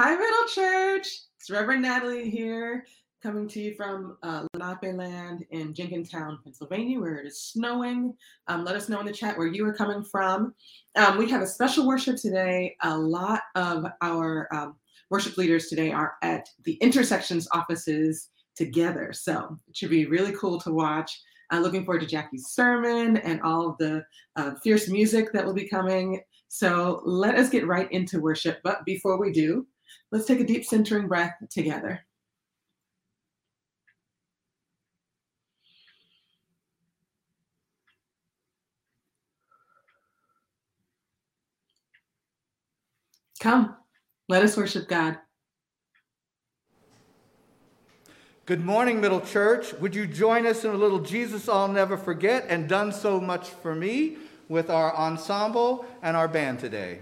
Hi, Middle Church. It's Reverend Natalie here, coming to you from uh, Lenape Land in Jenkintown, Pennsylvania, where it is snowing. Um, let us know in the chat where you are coming from. Um, we have a special worship today. A lot of our um, worship leaders today are at the intersections offices together, so it should be really cool to watch. I'm looking forward to Jacqui's sermon and all of the uh, fierce music that will be coming. So let us get right into worship. But before we do, Let's take a deep centering breath together. Come, let us worship God. Good morning, Middle Church. Would you join us in a little Jesus I'll Never Forget and Done So Much for Me with our ensemble and our band today?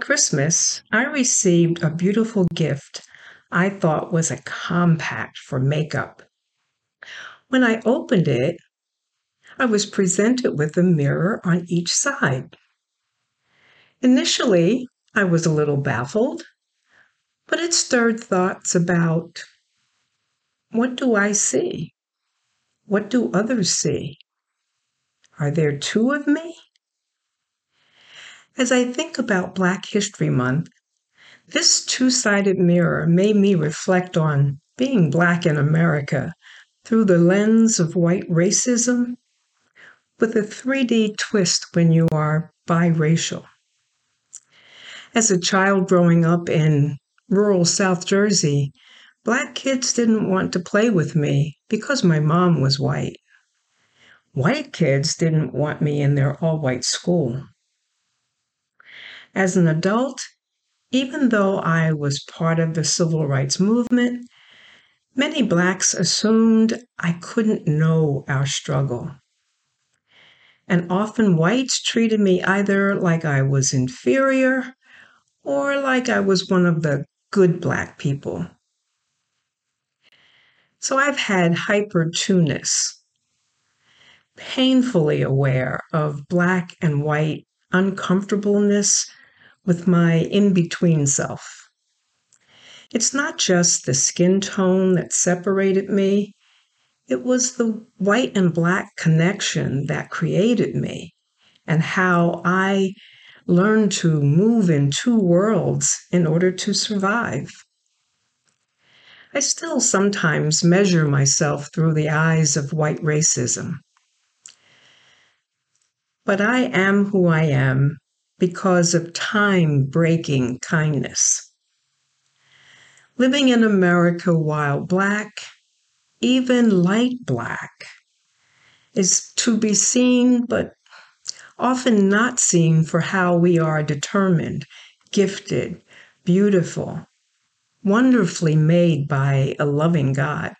Christmas, I received a beautiful gift I thought was a compact for makeup. When I opened it, I was presented with a mirror on each side. Initially, I was a little baffled, but it stirred thoughts about what do I see? What do others see? Are there two of me? As I think about Black History Month, this two sided mirror made me reflect on being Black in America through the lens of white racism with a 3D twist when you are biracial. As a child growing up in rural South Jersey, Black kids didn't want to play with me because my mom was white. White kids didn't want me in their all white school as an adult, even though I was part of the civil rights movement, many Blacks assumed I couldn't know our struggle. And often whites treated me either like I was inferior or like I was one of the good Black people. So I've had hyper two-ness, painfully aware of Black and white uncomfortableness with my in between self. It's not just the skin tone that separated me, it was the white and black connection that created me and how I learned to move in two worlds in order to survive. I still sometimes measure myself through the eyes of white racism. But I am who I am because of time breaking kindness. Living in America while Black, even light Black, is to be seen but often not seen for how we are determined, gifted, beautiful, wonderfully made by a loving God.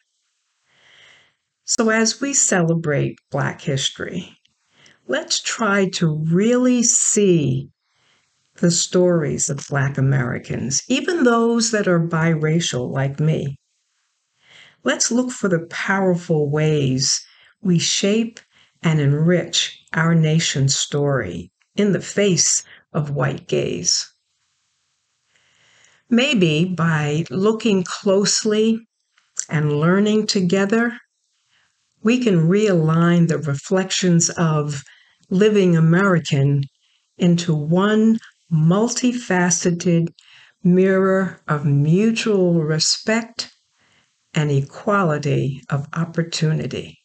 So, as we celebrate Black history, let's try to really see the stories of Black Americans, even those that are biracial like me. Let's look for the powerful ways we shape and enrich our nation's story in the face of white gaze. Maybe by looking closely and learning together, we can realign the reflections of living American into one multifaceted mirror of mutual respect and equality of opportunity.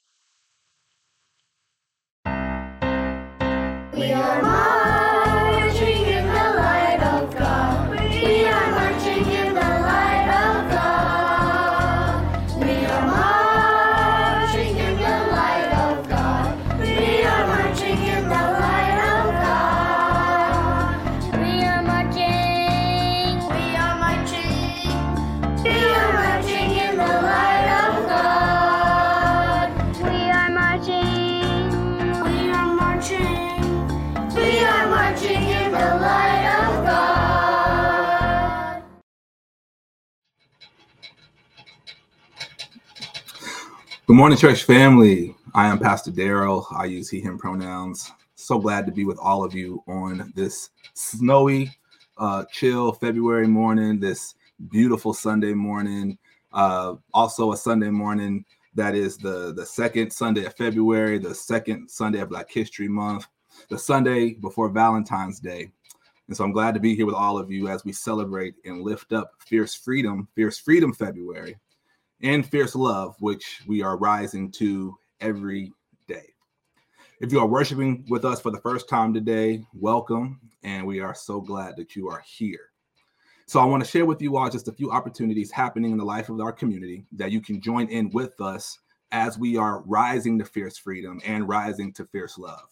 Good morning, church family. I am Pastor Daryl. I use he, him pronouns. So glad to be with all of you on this snowy, uh, chill February morning, this beautiful Sunday morning. Uh, also, a Sunday morning that is the, the second Sunday of February, the second Sunday of Black History Month, the Sunday before Valentine's Day. And so I'm glad to be here with all of you as we celebrate and lift up Fierce Freedom, Fierce Freedom February and fierce love, which we are rising to every day. If you are worshiping with us for the first time today, welcome, and we are so glad that you are here. So, I want to share with you all just a few opportunities happening in the life of our community that you can join in with us as we are rising to fierce freedom and rising to fierce love.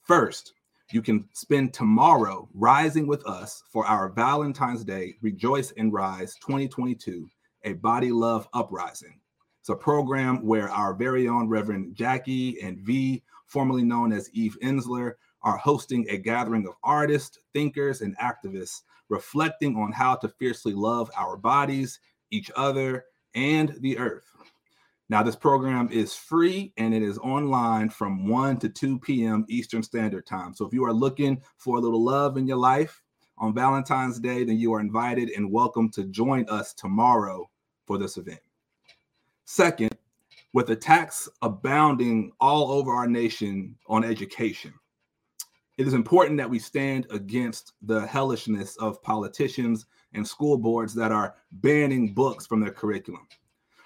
First, you can spend tomorrow rising with us for our Valentine's Day Rejoice and Rise 2022 a body love uprising. It's a program where our very own Reverend Jacqui and V, formerly known as Eve Ensler, are hosting a gathering of artists, thinkers, and activists reflecting on how to fiercely love our bodies, each other, and the earth. Now, this program is free and it is online from 1 to 2 p.m. Eastern Standard Time. So if you are looking for a little love in your life on Valentine's Day, then you are invited and welcome to join us tomorrow for this event. Second, with attacks abounding all over our nation on education, it is important that we stand against the hellishness of politicians and school boards that are banning books from their curriculum.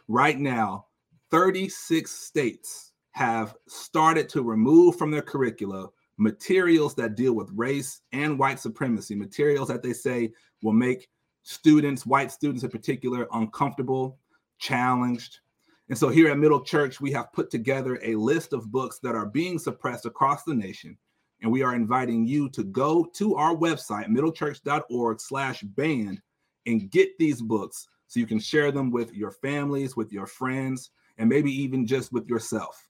Right now, 36 states have started to remove from their curricula materials that deal with race and white supremacy, materials that they say will make students, white students in particular, uncomfortable, challenged. And so here at Middle Church, we have put together a list of books that are being suppressed across the nation. And we are inviting you to go to our website, middlechurch.org slash banned, and get these books so you can share them with your families, with your friends, and maybe even just with yourself.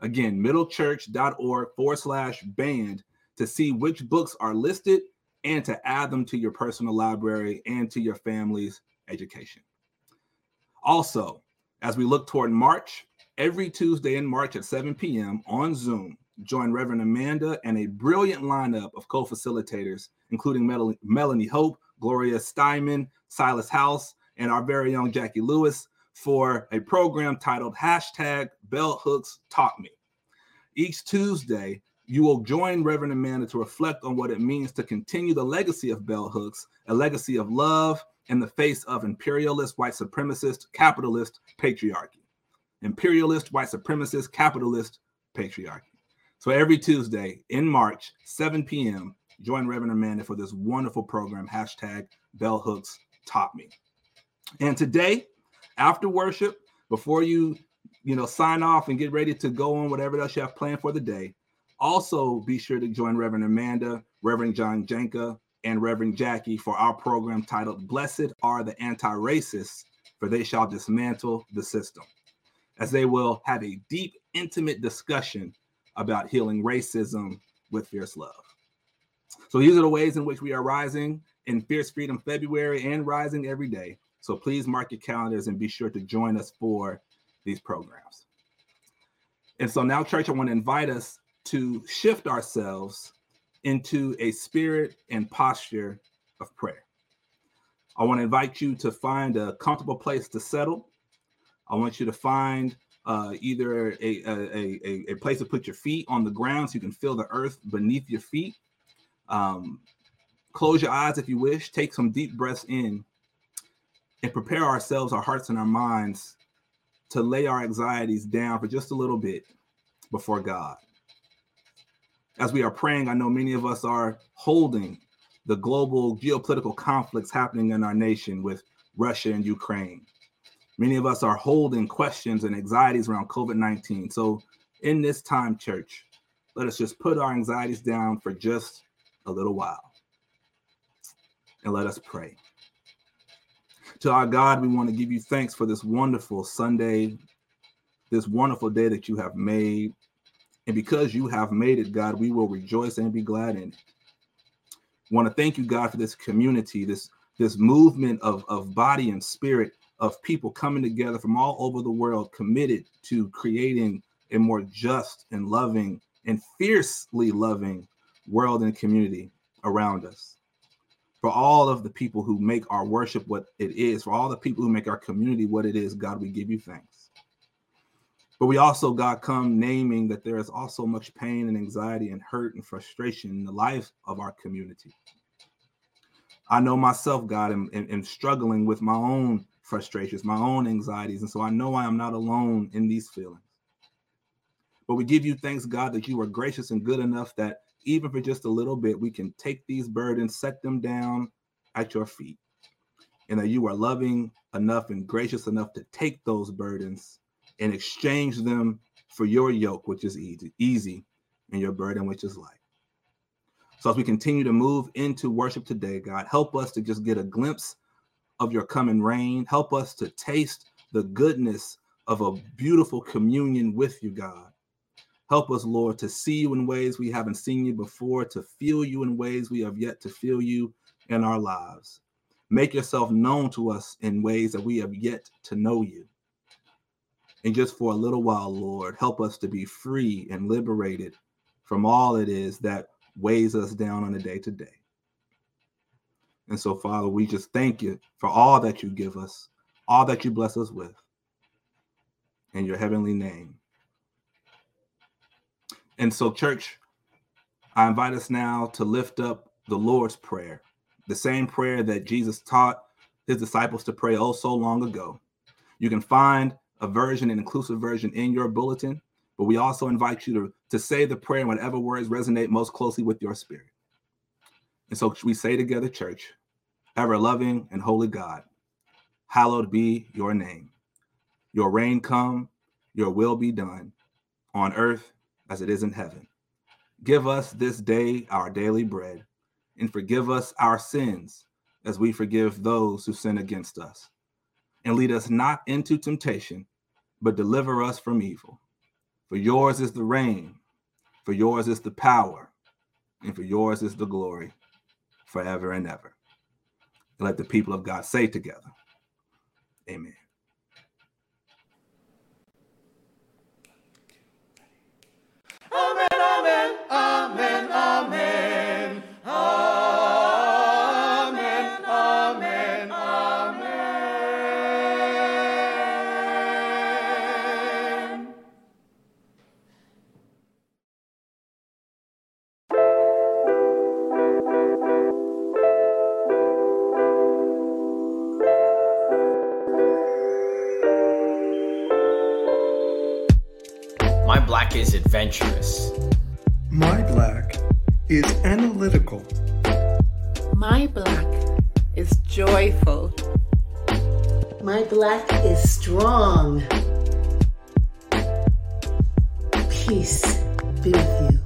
Again, middlechurch.org forward slash banned to see which books are listed and to add them to your personal library and to your family's education. Also, as we look toward March, every Tuesday in March at 7 p.m. on Zoom, join Reverend Amanda and a brilliant lineup of co facilitators, including Mel- Melanie Hope, Gloria Steinem, Silas House, and our very own Jacqui Lewis for a program titled hashtag Bell Hooks Taught Me. Each Tuesday, you will join Reverend Amanda to reflect on what it means to continue the legacy of Bell Hooks, a legacy of love in the face of imperialist, white supremacist, capitalist patriarchy. Imperialist, white supremacist, capitalist patriarchy. So every Tuesday in March, 7 p.m., join Reverend Amanda for this wonderful program, hashtag Bell Hooks Taught Me. And today, after worship, before you, you know, sign off and get ready to go on whatever else you have planned for the day, also be sure to join Reverend Amanda, Reverend John Janka, and Reverend Jacqui for our program titled Blessed Are the Anti-Racists, for they shall dismantle the system, as they will have a deep, intimate discussion about healing racism with fierce love. So these are the ways in which we are rising in Fierce Freedom February and rising every day. So please mark your calendars and be sure to join us for these programs. And so now, church, I want to invite us to shift ourselves into a spirit and posture of prayer. I want to invite you to find a comfortable place to settle. I want you to find uh, either a, a, a, a, place to put your feet on the ground so you can feel the earth beneath your feet. Um, close your eyes if you wish, take some deep breaths in, and prepare ourselves, our hearts, and our minds to lay our anxieties down for just a little bit before God. As we are praying, I know many of us are holding the global geopolitical conflicts happening in our nation with Russia and Ukraine. Many of us are holding questions and anxieties around COVID 19. So, in this time, church, let us just put our anxieties down for just a little while and let us pray. To our God, we want to give you thanks for this wonderful Sunday, this wonderful day that you have made. And because you have made it, God, we will rejoice and be glad in it. Want to thank you, God, for this community, this, this movement of, of body and spirit of people coming together from all over the world, committed to creating a more just and loving and fiercely loving world and community around us. For all of the people who make our worship what it is, for all the people who make our community what it is, God, we give you thanks. But we also, God, come naming that there is also much pain and anxiety and hurt and frustration in the life of our community. I know myself, God, am, am, am struggling with my own frustrations, my own anxieties. And so I know I am not alone in these feelings. But we give you thanks, God, that you are gracious and good enough that even for just a little bit, we can take these burdens, set them down at your feet, and that you are loving enough and gracious enough to take those burdens and exchange them for your yoke, which is easy, easy, and your burden, which is light. So as we continue to move into worship today, God, help us to just get a glimpse of your coming reign. Help us to taste the goodness of a beautiful communion with you, God. Help us, Lord, to see you in ways we haven't seen you before, to feel you in ways we have yet to feel you in our lives. Make yourself known to us in ways that we have yet to know you. And just for a little while, Lord, help us to be free and liberated from all it is that weighs us down on a day to day. And so, Father, we just thank you for all that you give us, all that you bless us with. In your heavenly name. And so, church, I invite us now to lift up the Lord's Prayer, the same prayer that Jesus taught his disciples to pray oh so long ago. You can find a version, an inclusive version in your bulletin, but we also invite you to, to say the prayer in whatever words resonate most closely with your spirit. And so we say together, church, ever loving and holy God, hallowed be your name. Your reign come, your will be done on earth as it is in heaven. Give us this day our daily bread, and forgive us our sins as we forgive those who sin against us. And lead us not into temptation, but deliver us from evil. For yours is the reign, for yours is the power, and for yours is the glory forever and ever. Let the people of God say together. Amen, My black is adventurous. My black is analytical. My black is joyful. My black is strong. Peace be with you.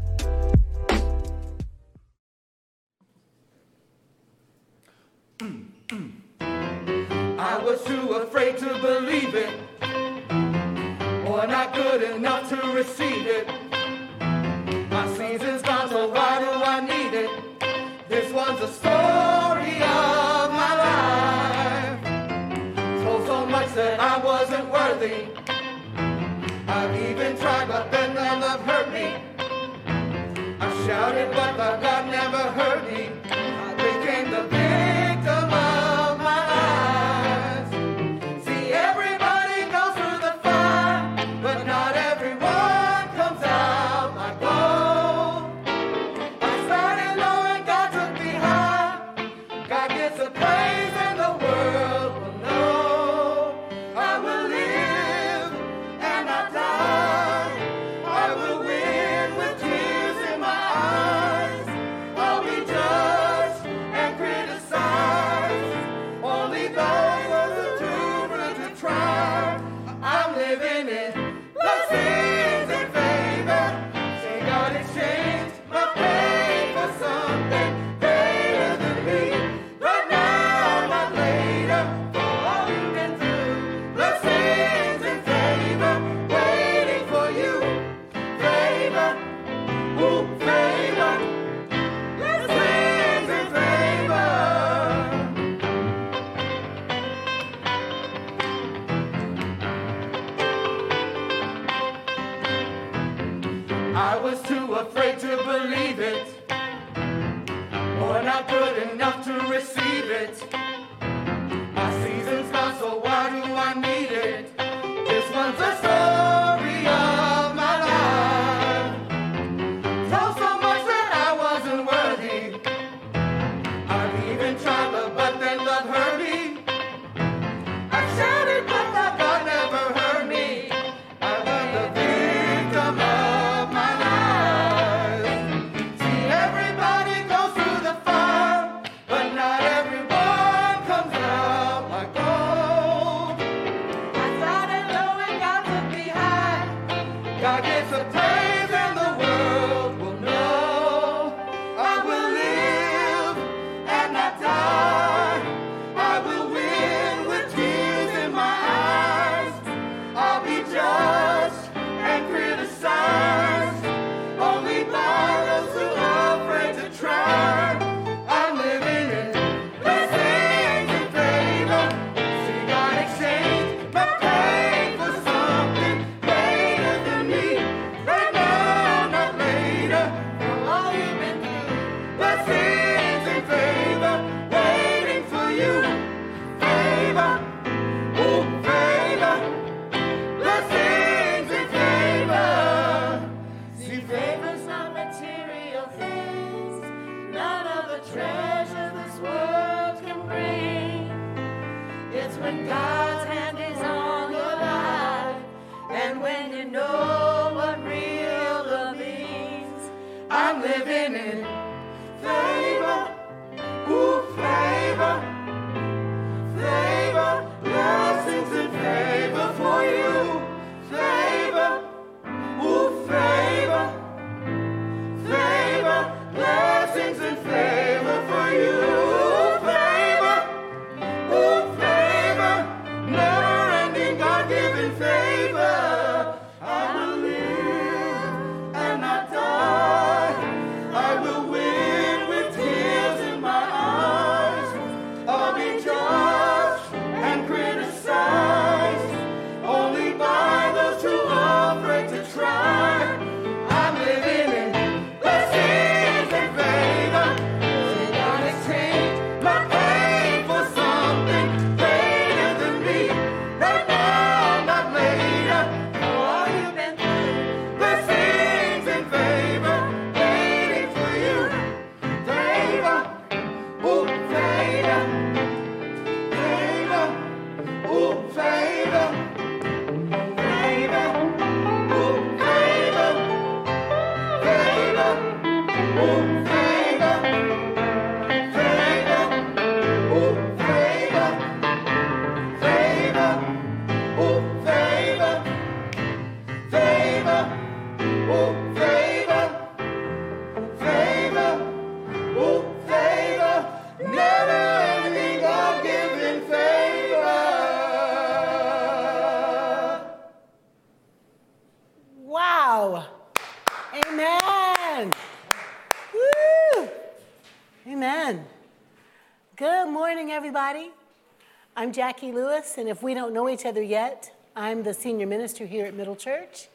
Jacqui Lewis, and if we don't know each other yet, I'm the senior minister here at Middle Church.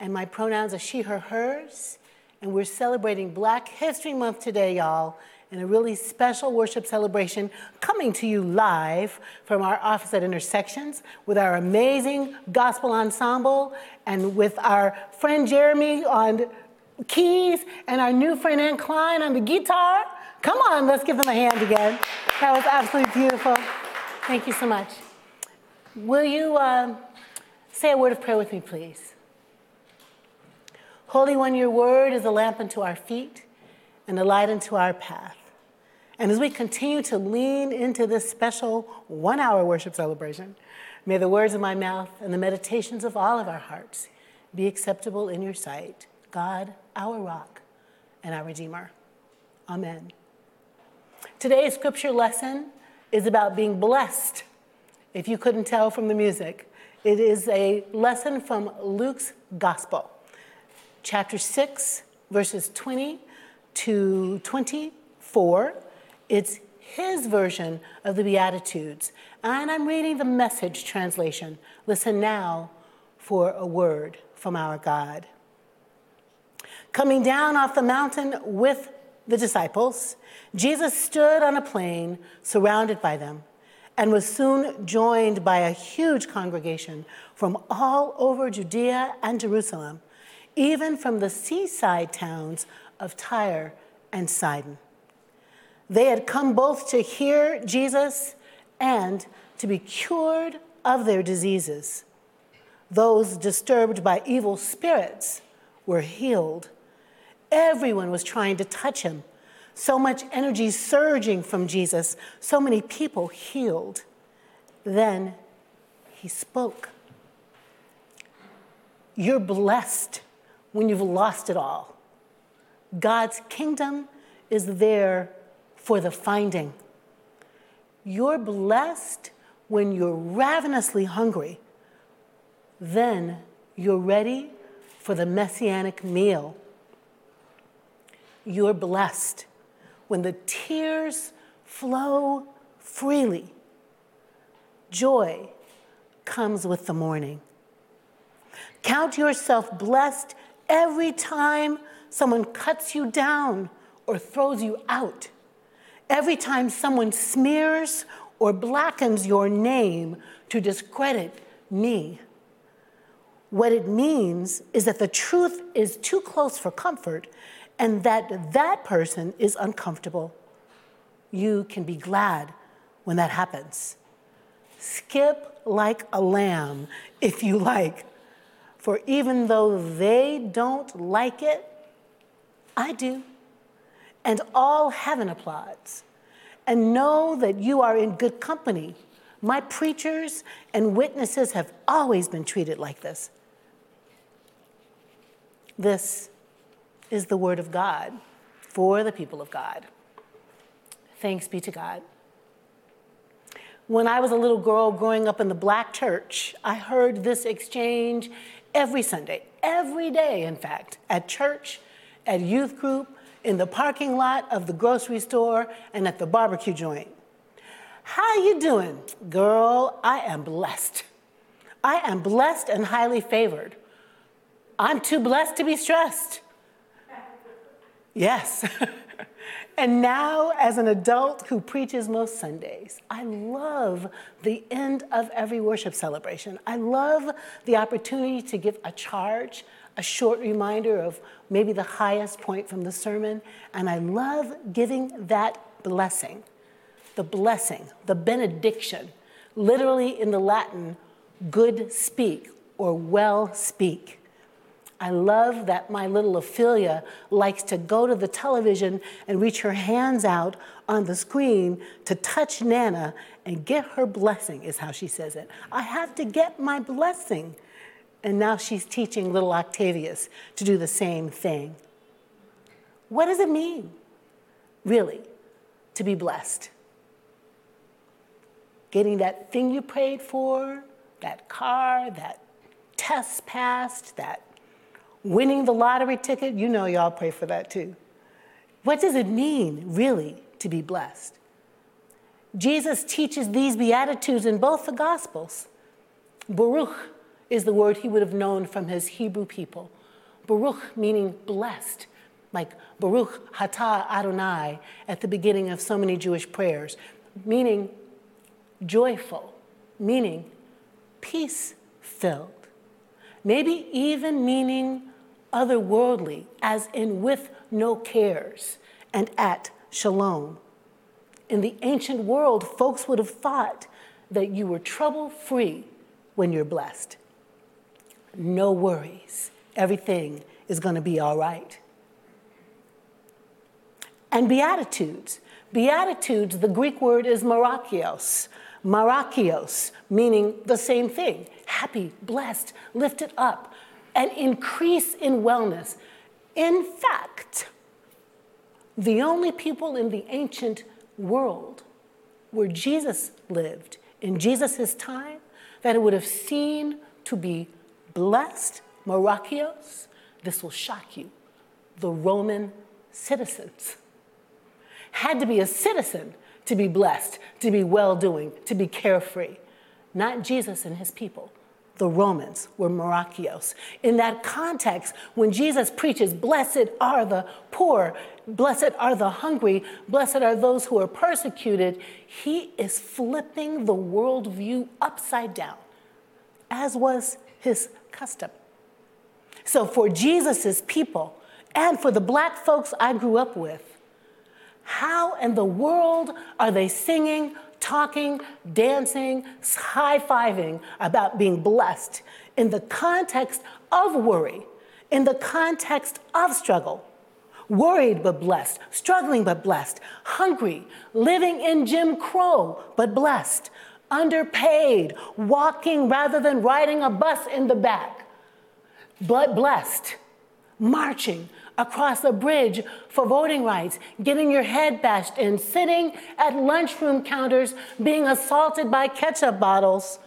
And my pronouns are she, her, hers. And we're celebrating Black History Month today, y'all, in a really special worship celebration coming to you live from our office at Intersections with our amazing gospel ensemble and with our friend Jeremy on keys and our new friend Ann Klein on the guitar. Come on, let's give them a hand again. That was absolutely beautiful. Thank you so much. Will you uh, say a word of prayer with me, please? Holy One, your word is a lamp unto our feet and a light unto our path. And as we continue to lean into this special one hour worship celebration, may the words of my mouth and the meditations of all of our hearts be acceptable in your sight, God, our rock and our Redeemer. Amen. Today's scripture lesson is about being blessed. If you couldn't tell from the music, it is a lesson from Luke's Gospel, chapter 6, verses 20 to 24. It's his version of the Beatitudes. And I'm reading the message translation. Listen now for a word from our God. Coming down off the mountain with the disciples, Jesus stood on a plain surrounded by them and was soon joined by a huge congregation from all over Judea and Jerusalem, even from the seaside towns of Tyre and Sidon. They had come both to hear Jesus and to be cured of their diseases. Those disturbed by evil spirits were healed. Everyone was trying to touch him. So much energy surging from Jesus, so many people healed. Then he spoke. You're blessed when you've lost it all. God's kingdom is there for the finding. You're blessed when you're ravenously hungry. Then you're ready for the messianic meal. You're blessed when the tears flow freely. Joy comes with the morning. Count yourself blessed every time someone cuts you down or throws you out. Every time someone smears or blackens your name to discredit me, what it means is that the truth is too close for comfort and that that person is uncomfortable. You can be glad when that happens. Skip like a lamb if you like, for even though they don't like it, I do and all heaven applauds. And know that you are in good company. My preachers and witnesses have always been treated like this. This is the word of God for the people of God. Thanks be to God. When I was a little girl growing up in the black church, I heard this exchange every Sunday, every day, in fact, at church, at youth group, in the parking lot of the grocery store and at the barbecue joint. How you doing? Girl, I am blessed. I am blessed and highly favored. I'm too blessed to be stressed. Yes. and now, as an adult who preaches most Sundays, I love the end of every worship celebration. I love the opportunity to give a charge a short reminder of maybe the highest point from the sermon. And I love giving that blessing, the blessing, the benediction, literally in the Latin, good speak or well speak. I love that my little Ophelia likes to go to the television and reach her hands out on the screen to touch Nana and get her blessing, is how she says it. I have to get my blessing. And now she's teaching little Octavius to do the same thing. What does it mean, really, to be blessed? Getting that thing you prayed for, that car, that test passed, that winning the lottery ticket. You know, y'all pray for that too. What does it mean, really, to be blessed? Jesus teaches these Beatitudes in both the Gospels. Baruch is the word he would have known from his Hebrew people. Baruch meaning blessed, like Baruch Atah Adonai at the beginning of so many Jewish prayers, meaning joyful, meaning peace filled, maybe even meaning otherworldly, as in with no cares and at shalom. In the ancient world, folks would have thought that you were trouble free when you're blessed. No worries, everything is going to be all right. And Beatitudes. Beatitudes, the Greek word is makarios. Makarios, meaning the same thing happy, blessed, lifted up, an increase in wellness. In fact, the only people in the ancient world where Jesus lived in Jesus' time that it would have seen to be blessed, Makarios, this will shock you, the Roman citizens. Had to be a citizen to be blessed, to be well doing, to be carefree. Not Jesus and his people. The Romans were Makarios. In that context, when Jesus preaches, Blessed are the poor, blessed are the hungry, blessed are those who are persecuted, he is flipping the worldview upside down, as was his custom. So, for Jesus' people and for the black folks I grew up with, how in the world are they singing, talking, dancing, high fiving about being blessed in the context of worry, in the context of struggle? Worried but blessed, struggling but blessed, hungry, living in Jim Crow but blessed, underpaid, walking rather than riding a bus in the back, but blessed, marching, across a bridge for voting rights, getting your head bashed in, sitting at lunchroom counters, being assaulted by ketchup bottles,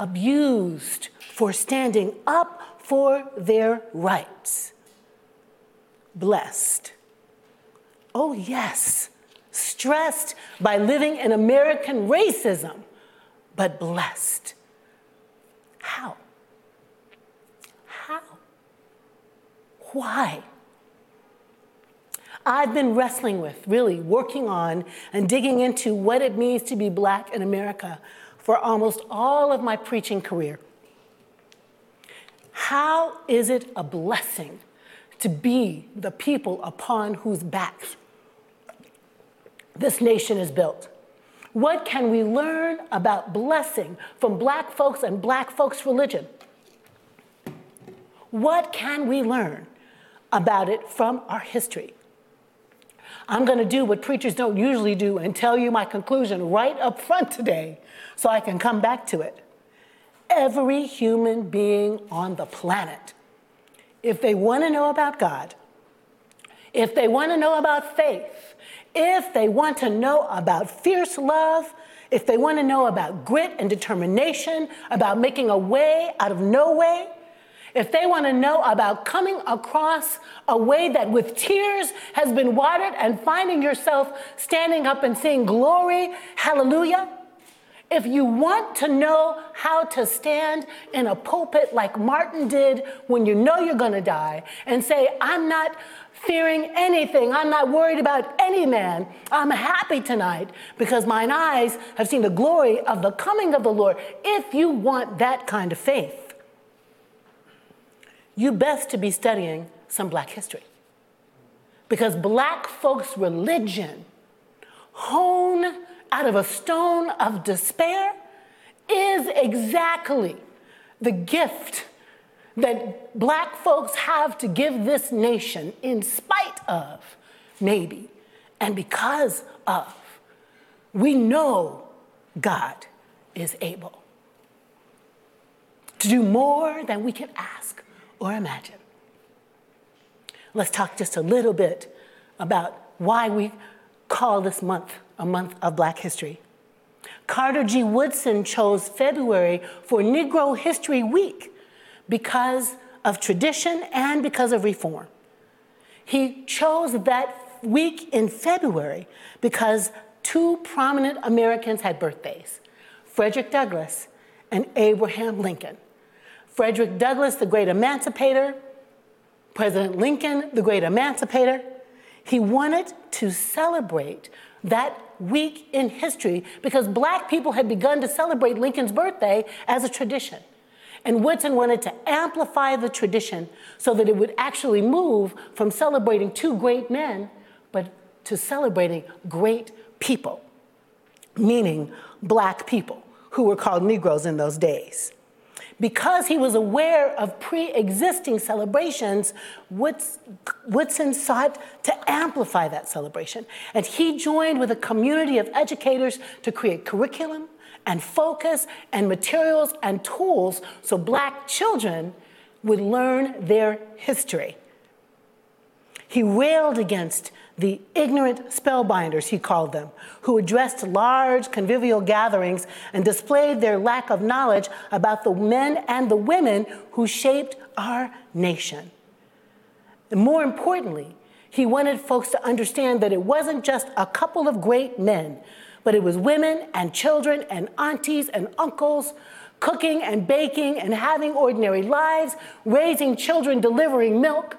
abused for standing up for their rights. Blessed. Oh, yes, stressed by living in American racism, but blessed. How? Why? I've been wrestling with, really working on, and digging into what it means to be black in America for almost all of my preaching career. How is it a blessing to be the people upon whose backs this nation is built? What can we learn about blessing from black folks and black folks' religion? What can we learn about it from our history. I'm going to do what preachers don't usually do and tell you my conclusion right up front today so I can come back to it. Every human being on the planet, if they want to know about God, if they want to know about faith, if they want to know about fierce love, if they want to know about grit and determination, about making a way out of no way, if they want to know about coming across a way that with tears has been watered and finding yourself standing up and saying, Glory, hallelujah. If you want to know how to stand in a pulpit like Martin did when you know you're going to die and say, I'm not fearing anything, I'm not worried about any man, I'm happy tonight because mine eyes have seen the glory of the coming of the Lord. If you want that kind of faith, you best to be studying some black history. Because black folks' religion, honed out of a stone of despair, is exactly the gift that black folks have to give this nation in spite of, maybe, and because of. We know God is able to do more than we can ask or imagine. Let's talk just a little bit about why we call this month a month of Black history. Carter G. Woodson chose February for Negro History Week because of tradition and because of reform. He chose that week in February because two prominent Americans had birthdays Frederick Douglass and Abraham Lincoln. Frederick Douglass, the great emancipator, President Lincoln, the great emancipator, he wanted to celebrate that week in history because black people had begun to celebrate Lincoln's birthday as a tradition. And Woodson wanted to amplify the tradition so that it would actually move from celebrating two great men, but to celebrating great people, meaning black people who were called Negroes in those days. Because he was aware of pre existing celebrations, Woodson sought to amplify that celebration. And he joined with a community of educators to create curriculum and focus and materials and tools so black children would learn their history. He railed against the ignorant spellbinders, he called them, who addressed large convivial gatherings and displayed their lack of knowledge about the men and the women who shaped our nation. And more importantly, he wanted folks to understand that it wasn't just a couple of great men, but it was women and children and aunties and uncles cooking and baking and having ordinary lives, raising children, delivering milk,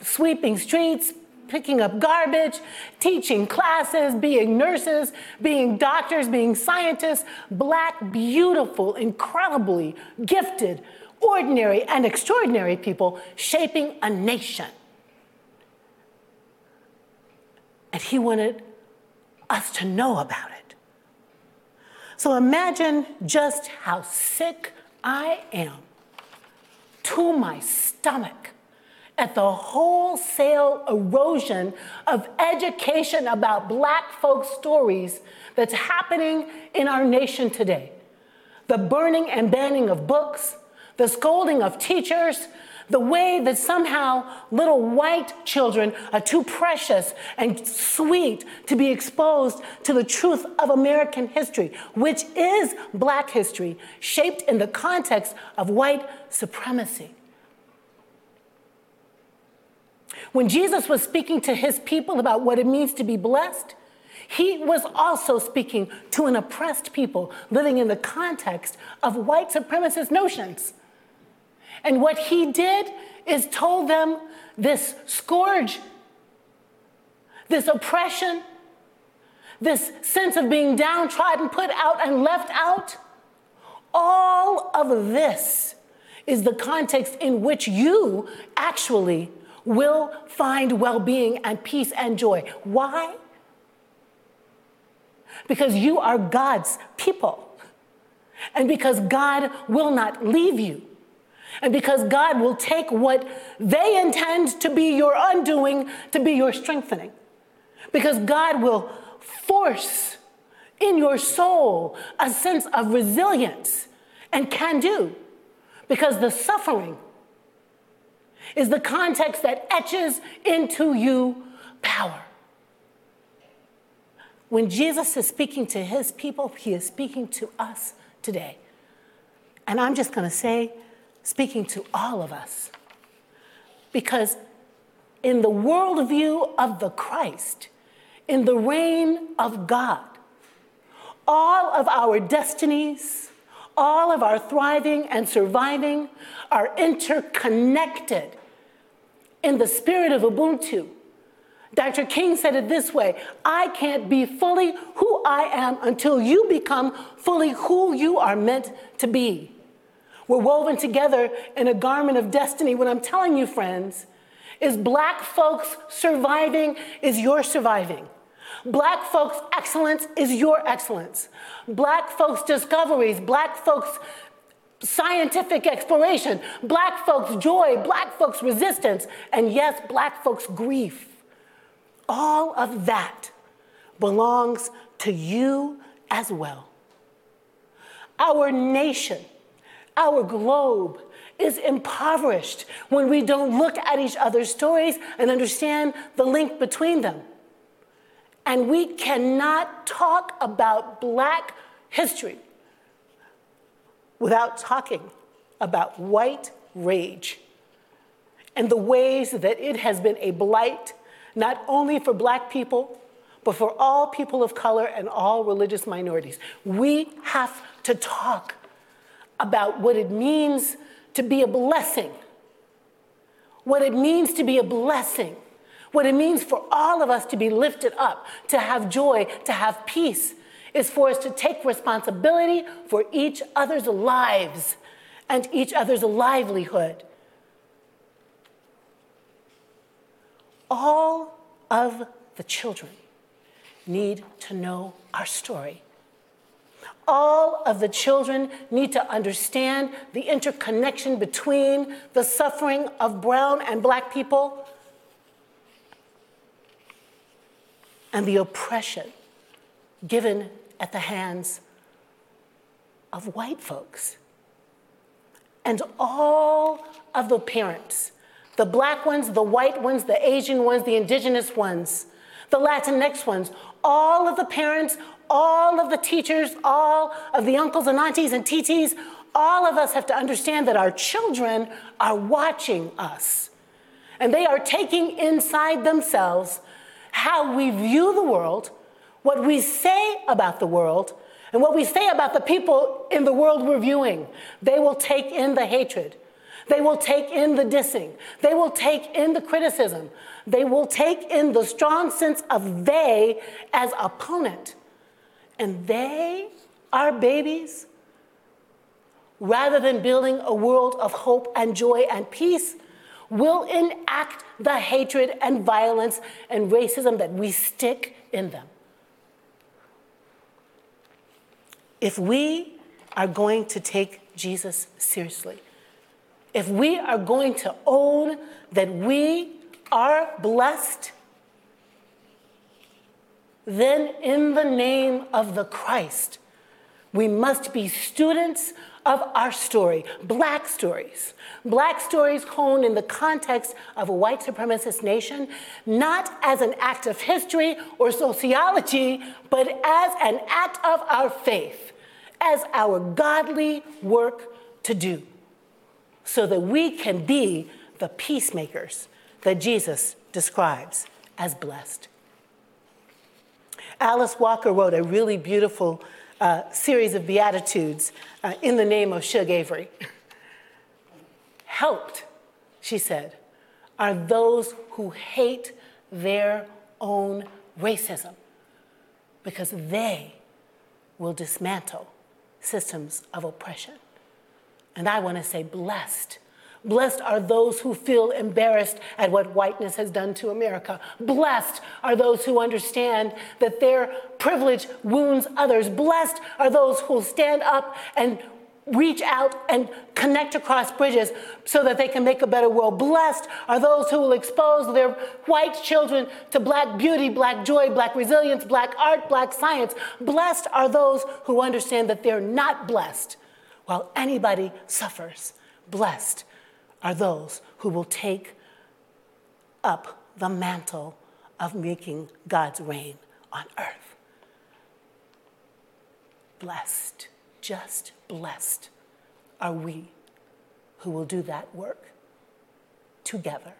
sweeping streets, picking up garbage, teaching classes, being nurses, being doctors, being scientists, black, beautiful, incredibly gifted, ordinary, and extraordinary people shaping a nation. And he wanted us to know about it. So imagine just how sick I am to my stomach at the wholesale erosion of education about black folk stories that's happening in our nation today. The burning and banning of books, the scolding of teachers, the way that somehow little white children are too precious and sweet to be exposed to the truth of American history, which is black history, shaped in the context of white supremacy. When Jesus was speaking to his people about what it means to be blessed, he was also speaking to an oppressed people living in the context of white supremacist notions. And what he did is told them this scourge, this oppression, this sense of being downtrodden, put out, and left out. All of this is the context in which you actually will find well being and peace and joy. Why? Because you are God's people. And because God will not leave you. And because God will take what they intend to be your undoing to be your strengthening. Because God will force in your soul a sense of resilience and can do. Because the suffering is the context that etches into you power. When Jesus is speaking to his people, he is speaking to us today. And I'm just going to say, speaking to all of us. Because in the worldview of the Christ, in the reign of God, all of our destinies, all of our thriving and surviving are interconnected in the spirit of Ubuntu. Dr. King said it this way I can't be fully who I am until you become fully who you are meant to be. We're woven together in a garment of destiny. What I'm telling you, friends, is black folks surviving is your surviving. Black folks' excellence is your excellence. Black folks' discoveries, black folks' scientific exploration, black folks' joy, black folks' resistance, and yes, black folks' grief. All of that belongs to you as well. Our nation, our globe, is impoverished when we don't look at each other's stories and understand the link between them. And we cannot talk about black history without talking about white rage and the ways that it has been a blight not only for black people, but for all people of color and all religious minorities. We have to talk about what it means to be a blessing, what it means to be a blessing, what it means for all of us to be lifted up, to have joy, to have peace, is for us to take responsibility for each other's lives and each other's livelihood. All of the children need to know our story. All of the children need to understand the interconnection between the suffering of brown and black people and the oppression given at the hands of white folks. And all of the parents, the black ones, the white ones, the Asian ones, the indigenous ones, the Latinx ones, all of the parents, all of the teachers, all of the uncles and aunties and TTs, all of us have to understand that our children are watching us. And they are taking inside themselves how we view the world, what we say about the world, and what we say about the people in the world we're viewing. They will take in the hatred. They will take in the dissing. They will take in the criticism. They will take in the strong sense of they as opponent. And they, our babies, rather than building a world of hope and joy and peace, will enact the hatred and violence and racism that we stick in them. If we are going to take Jesus seriously, if we are going to own that we are blessed, then in the name of the Christ, we must be students of our story, black stories. Black stories honed in the context of a white supremacist nation, not as an act of history or sociology, but as an act of our faith, as our godly work to do, so that we can be the peacemakers that Jesus describes as blessed. Alice Walker wrote a really beautiful uh, series of Beatitudes uh, in the name of Shug Avery. Helped, she said, are those who hate their own racism because they will dismantle systems of oppression. And I want to say, blessed Blessed are those who feel embarrassed at what whiteness has done to America. Blessed are those who understand that their privilege wounds others. Blessed are those who will stand up and reach out and connect across bridges so that they can make a better world. Blessed are those who will expose their white children to black beauty, black joy, black resilience, black art, black science. Blessed are those who understand that they're not blessed while anybody suffers. Blessed are those who will take up the mantle of making God's reign on earth. Blessed, just blessed are we who will do that work together.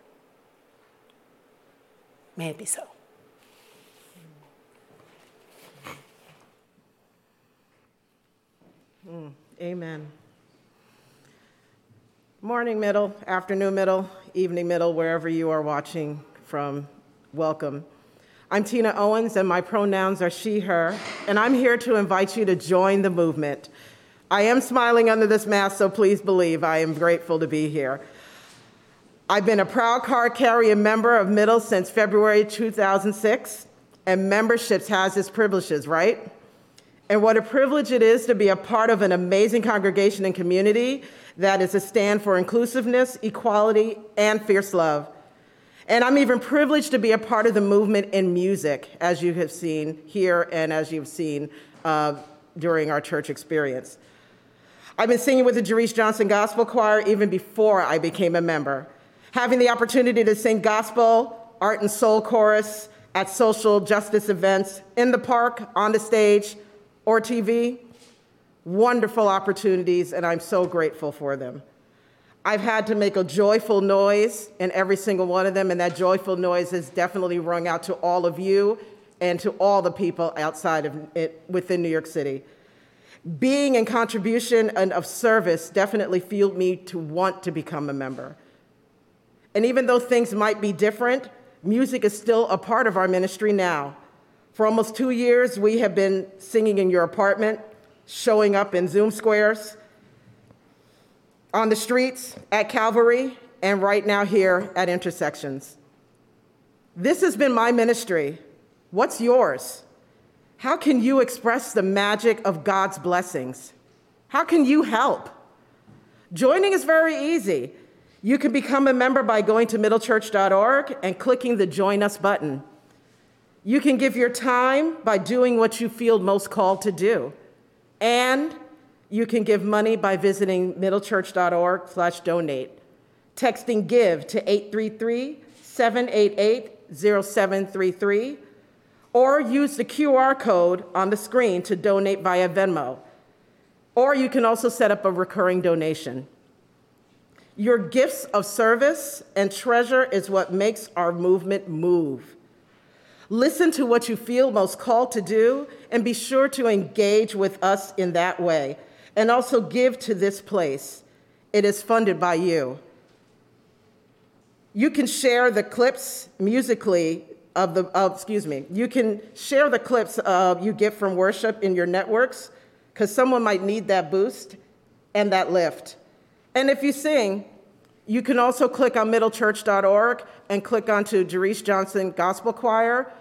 May it be so. Mm, amen. Morning, middle, afternoon, middle, evening, middle, wherever you are watching from, welcome. I'm Tina Owens, and my pronouns are she, her, and I'm here to invite you to join the movement. I am smiling under this mask, so please believe I am grateful to be here. I've been a proud card carrying member of Middle since February 2006, and memberships has its privileges, right? And what a privilege it is to be a part of an amazing congregation and community that is a stand for inclusiveness, equality, and fierce love. And I'm even privileged to be a part of the movement in music, as you have seen here and as you've seen uh, during our church experience. I've been singing with the Jerriese Johnson Gospel Choir even before I became a member. Having the opportunity to sing gospel, art, and soul chorus at social justice events in the park, on the stage, or TV wonderful opportunities, and I'm so grateful for them. I've had to make a joyful noise in every single one of them, and that joyful noise has definitely rung out to all of you and to all the people outside of it within New York City. Being in contribution and of service definitely fueled me to want to become a member. And even though things might be different, music is still a part of our ministry now. For almost two years, we have been singing in your apartment, showing up in Zoom squares, on the streets, at Calvary, and right now here at Intersections. This has been my ministry. What's yours? How can you express the magic of God's blessings? How can you help? Joining is very easy. You can become a member by going to middlechurch.org and clicking the Join Us button. You can give your time by doing what you feel most called to do. And you can give money by visiting middlechurch.org slash donate, texting GIVE to 833-788-0733, or use the QR code on the screen to donate via Venmo. Or you can also set up a recurring donation. Your gifts of service and treasure is what makes our movement move. Listen to what you feel most called to do and be sure to engage with us in that way. And also give to this place. It is funded by you. You can share the clips musically of the, of, excuse me, you can share the clips you get from worship in your networks because someone might need that boost and that lift. And if you sing, you can also click on middlechurch.org and click onto Jerriese Johnson Gospel Choir,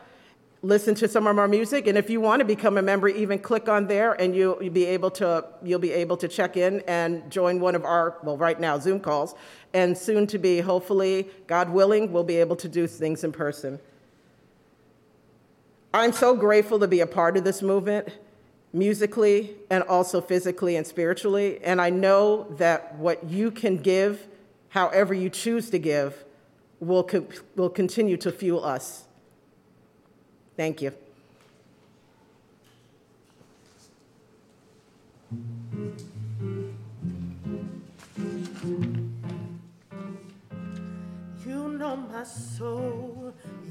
listen to some of our music, and if you want to become a member, even click on there and you, will be able to you'll be able to check in and join one of our well right now Zoom calls, and soon to be hopefully God willing we'll be able to do things in person. I'm so grateful to be a part of this movement musically and also physically and spiritually. And I know that what you can give, however you choose to give, will, co- will continue to fuel us. Thank you. You know my soul.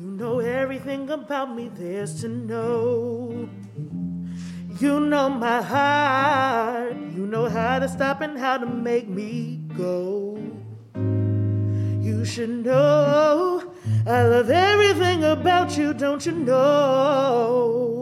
You know everything about me there's to know. You know my heart. You know how to stop and how to make me go. You should know I love everything about you, don't you know?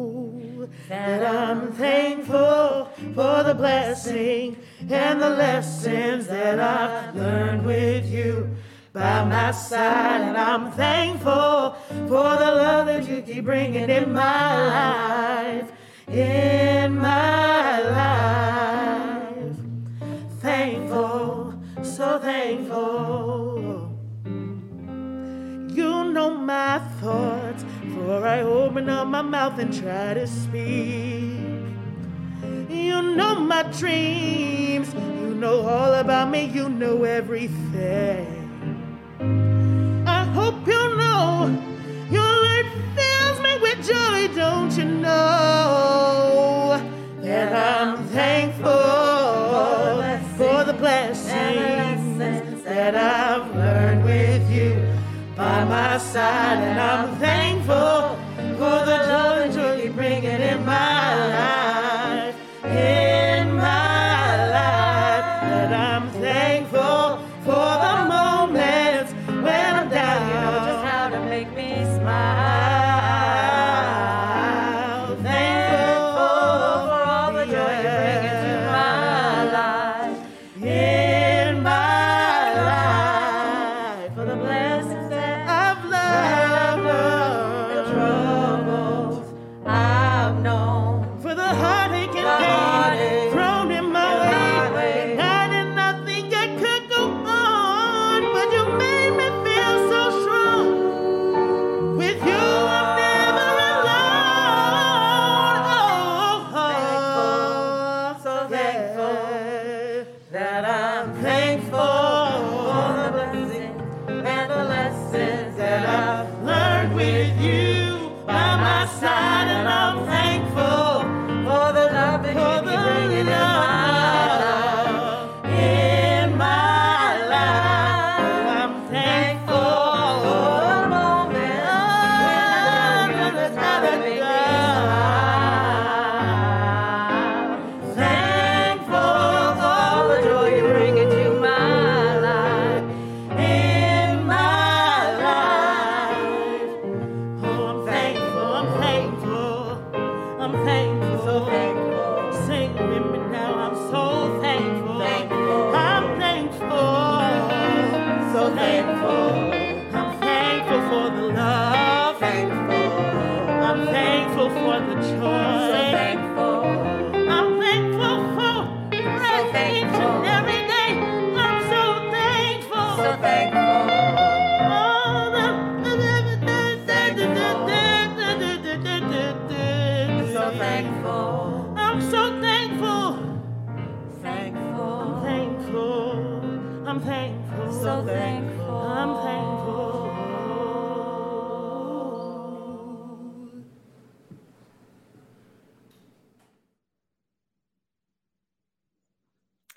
That I'm thankful for the blessing and the lessons that I've learned with you by my side. And I'm thankful for the love that you keep bringing in my life in my life. Thankful, so thankful. You know my thoughts for I open up my mouth and try to speak. You know my dreams. You know all about me. You know everything. Your light fills me with joy, don't you know? That I'm thankful for the blessings that I've learned with you by my side. And I'm thankful for the joy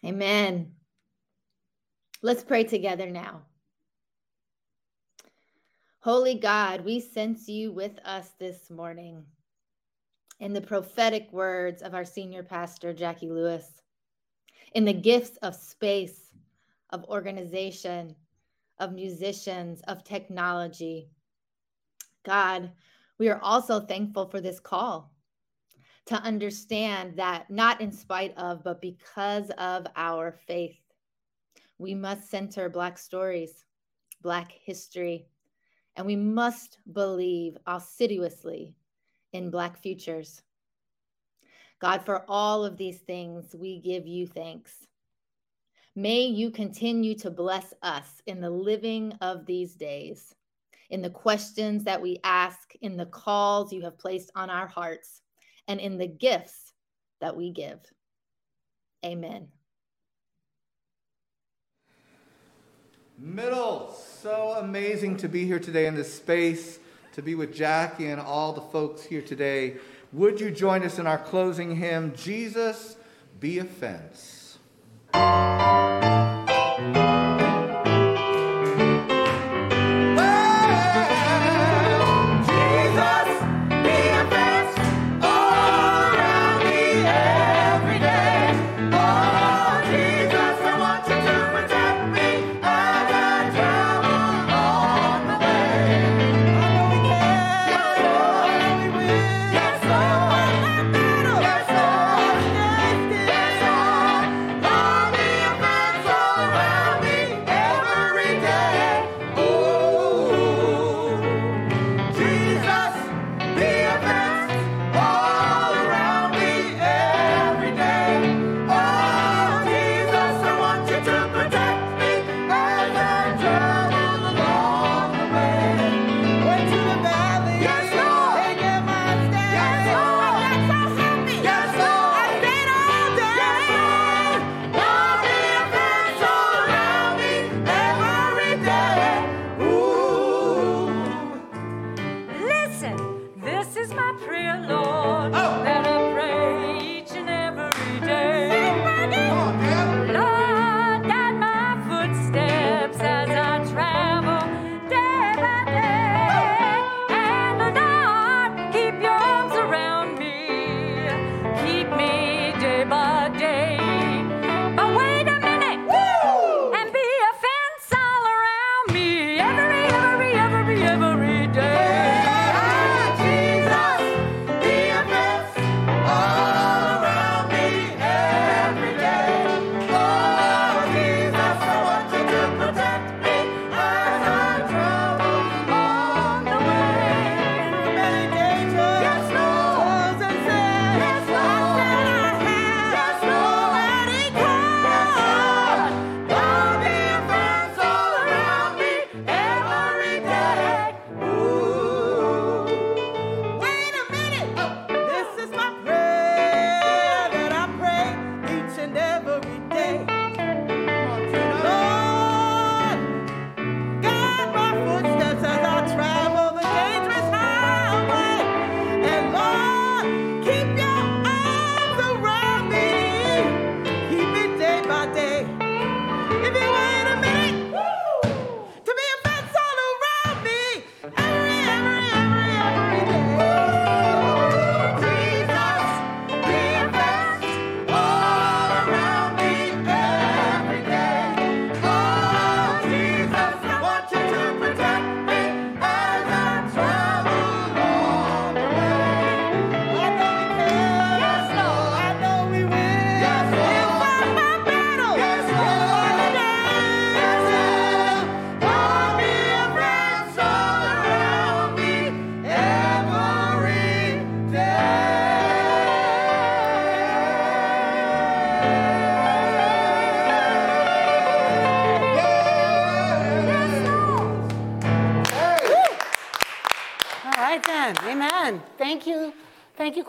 Amen. Let's pray together now. Holy God, we sense you with us this morning. In the prophetic words of our senior pastor, Jacqui Lewis, in the gifts of space, of organization, of musicians, of technology. God, we are also thankful for this call to understand that not in spite of, but because of our faith, we must center Black stories, Black history, and we must believe assiduously in Black futures. God, for all of these things, we give you thanks. May you continue to bless us in the living of these days, in the questions that we ask, in the calls you have placed on our hearts and in the gifts that we give. Amen. Middle, so amazing to be here today in this space, to be with Jacqui and all the folks here today. Would you join us in our closing hymn, Jesus Be a Fence?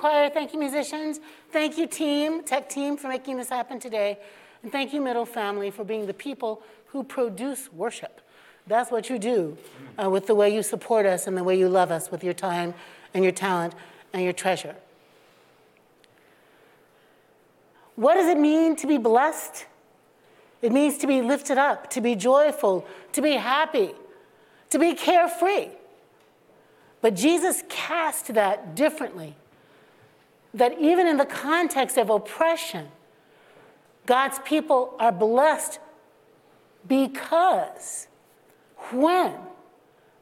choir. Thank you, musicians. Thank you, team, tech team, for making this happen today. And thank you, middle family, for being the people who produce worship. That's what you do uh, with the way you support us and the way you love us with your time and your talent and your treasure. What does it mean to be blessed? It means to be lifted up, to be joyful, to be happy, to be carefree. But Jesus cast that differently. That even in the context of oppression, God's people are blessed because when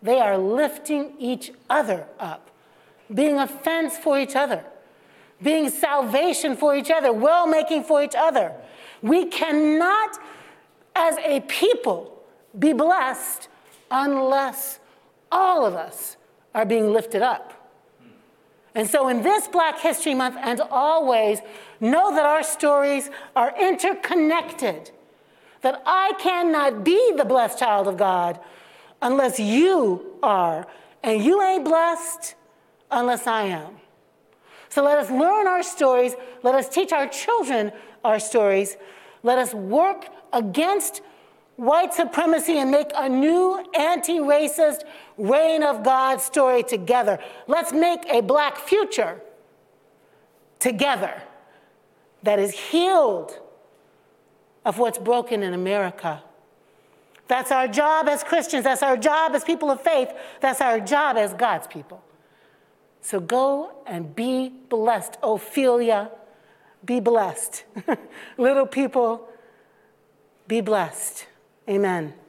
they are lifting each other up, being a fence for each other, being salvation for each other, well making for each other. We cannot, as a people, be blessed unless all of us are being lifted up. And so, in this Black History Month and always, know that our stories are interconnected. That I cannot be the blessed child of God unless you are. And you ain't blessed unless I am. So let us learn our stories. Let us teach our children our stories. Let us work against white supremacy and make a new anti racist reign of God story together. Let's make a black future together that is healed of what's broken in America. That's our job as Christians. That's our job as people of faith. That's our job as God's people. So go and be blessed. Ophelia, be blessed. Little people, be blessed. Amen.